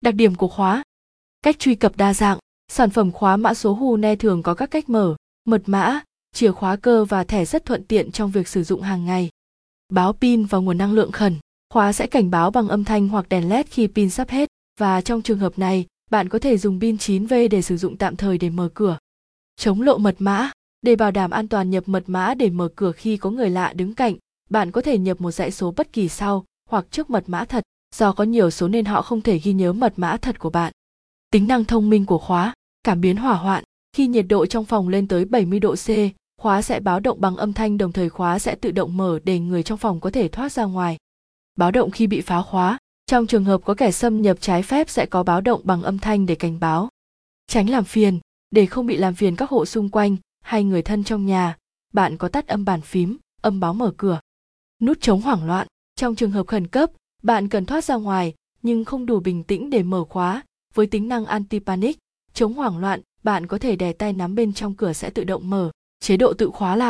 Đặc điểm của khóa. Cách truy cập đa dạng, sản phẩm khóa mã số Hune thường có các cách mở, mật mã, chìa khóa cơ và thẻ rất thuận tiện trong việc sử dụng hàng ngày. Báo pin và nguồn năng lượng khẩn, khóa sẽ cảnh báo bằng âm thanh hoặc đèn led khi pin sắp hết. Và trong trường hợp này, bạn có thể dùng pin 9V để sử dụng tạm thời để mở cửa. Chống lộ mật mã, để bảo đảm an toàn nhập mật mã để mở cửa khi có người lạ đứng cạnh, bạn có thể nhập một dãy số bất kỳ sau hoặc trước mật mã thật, do có nhiều số nên họ không thể ghi nhớ mật mã thật của bạn. Tính năng thông minh của khóa, cảm biến hỏa hoạn, khi nhiệt độ trong phòng lên tới 70 độ C, khóa sẽ báo động bằng âm thanh đồng thời khóa sẽ tự động mở để người trong phòng có thể thoát ra ngoài. Báo động khi bị phá khóa, trong trường hợp có kẻ xâm nhập trái phép sẽ có báo động bằng âm thanh để cảnh báo. Tránh làm phiền, để không bị làm phiền các hộ xung quanh hay người thân trong nhà, bạn có tắt âm bàn phím, âm báo mở cửa. Nút chống hoảng loạn, trong trường hợp khẩn cấp, bạn cần thoát ra ngoài nhưng không đủ bình tĩnh để mở khóa. Với tính năng anti-panic, chống hoảng loạn, bạn có thể đè tay nắm bên trong cửa sẽ tự động mở, chế độ tự khóa lại.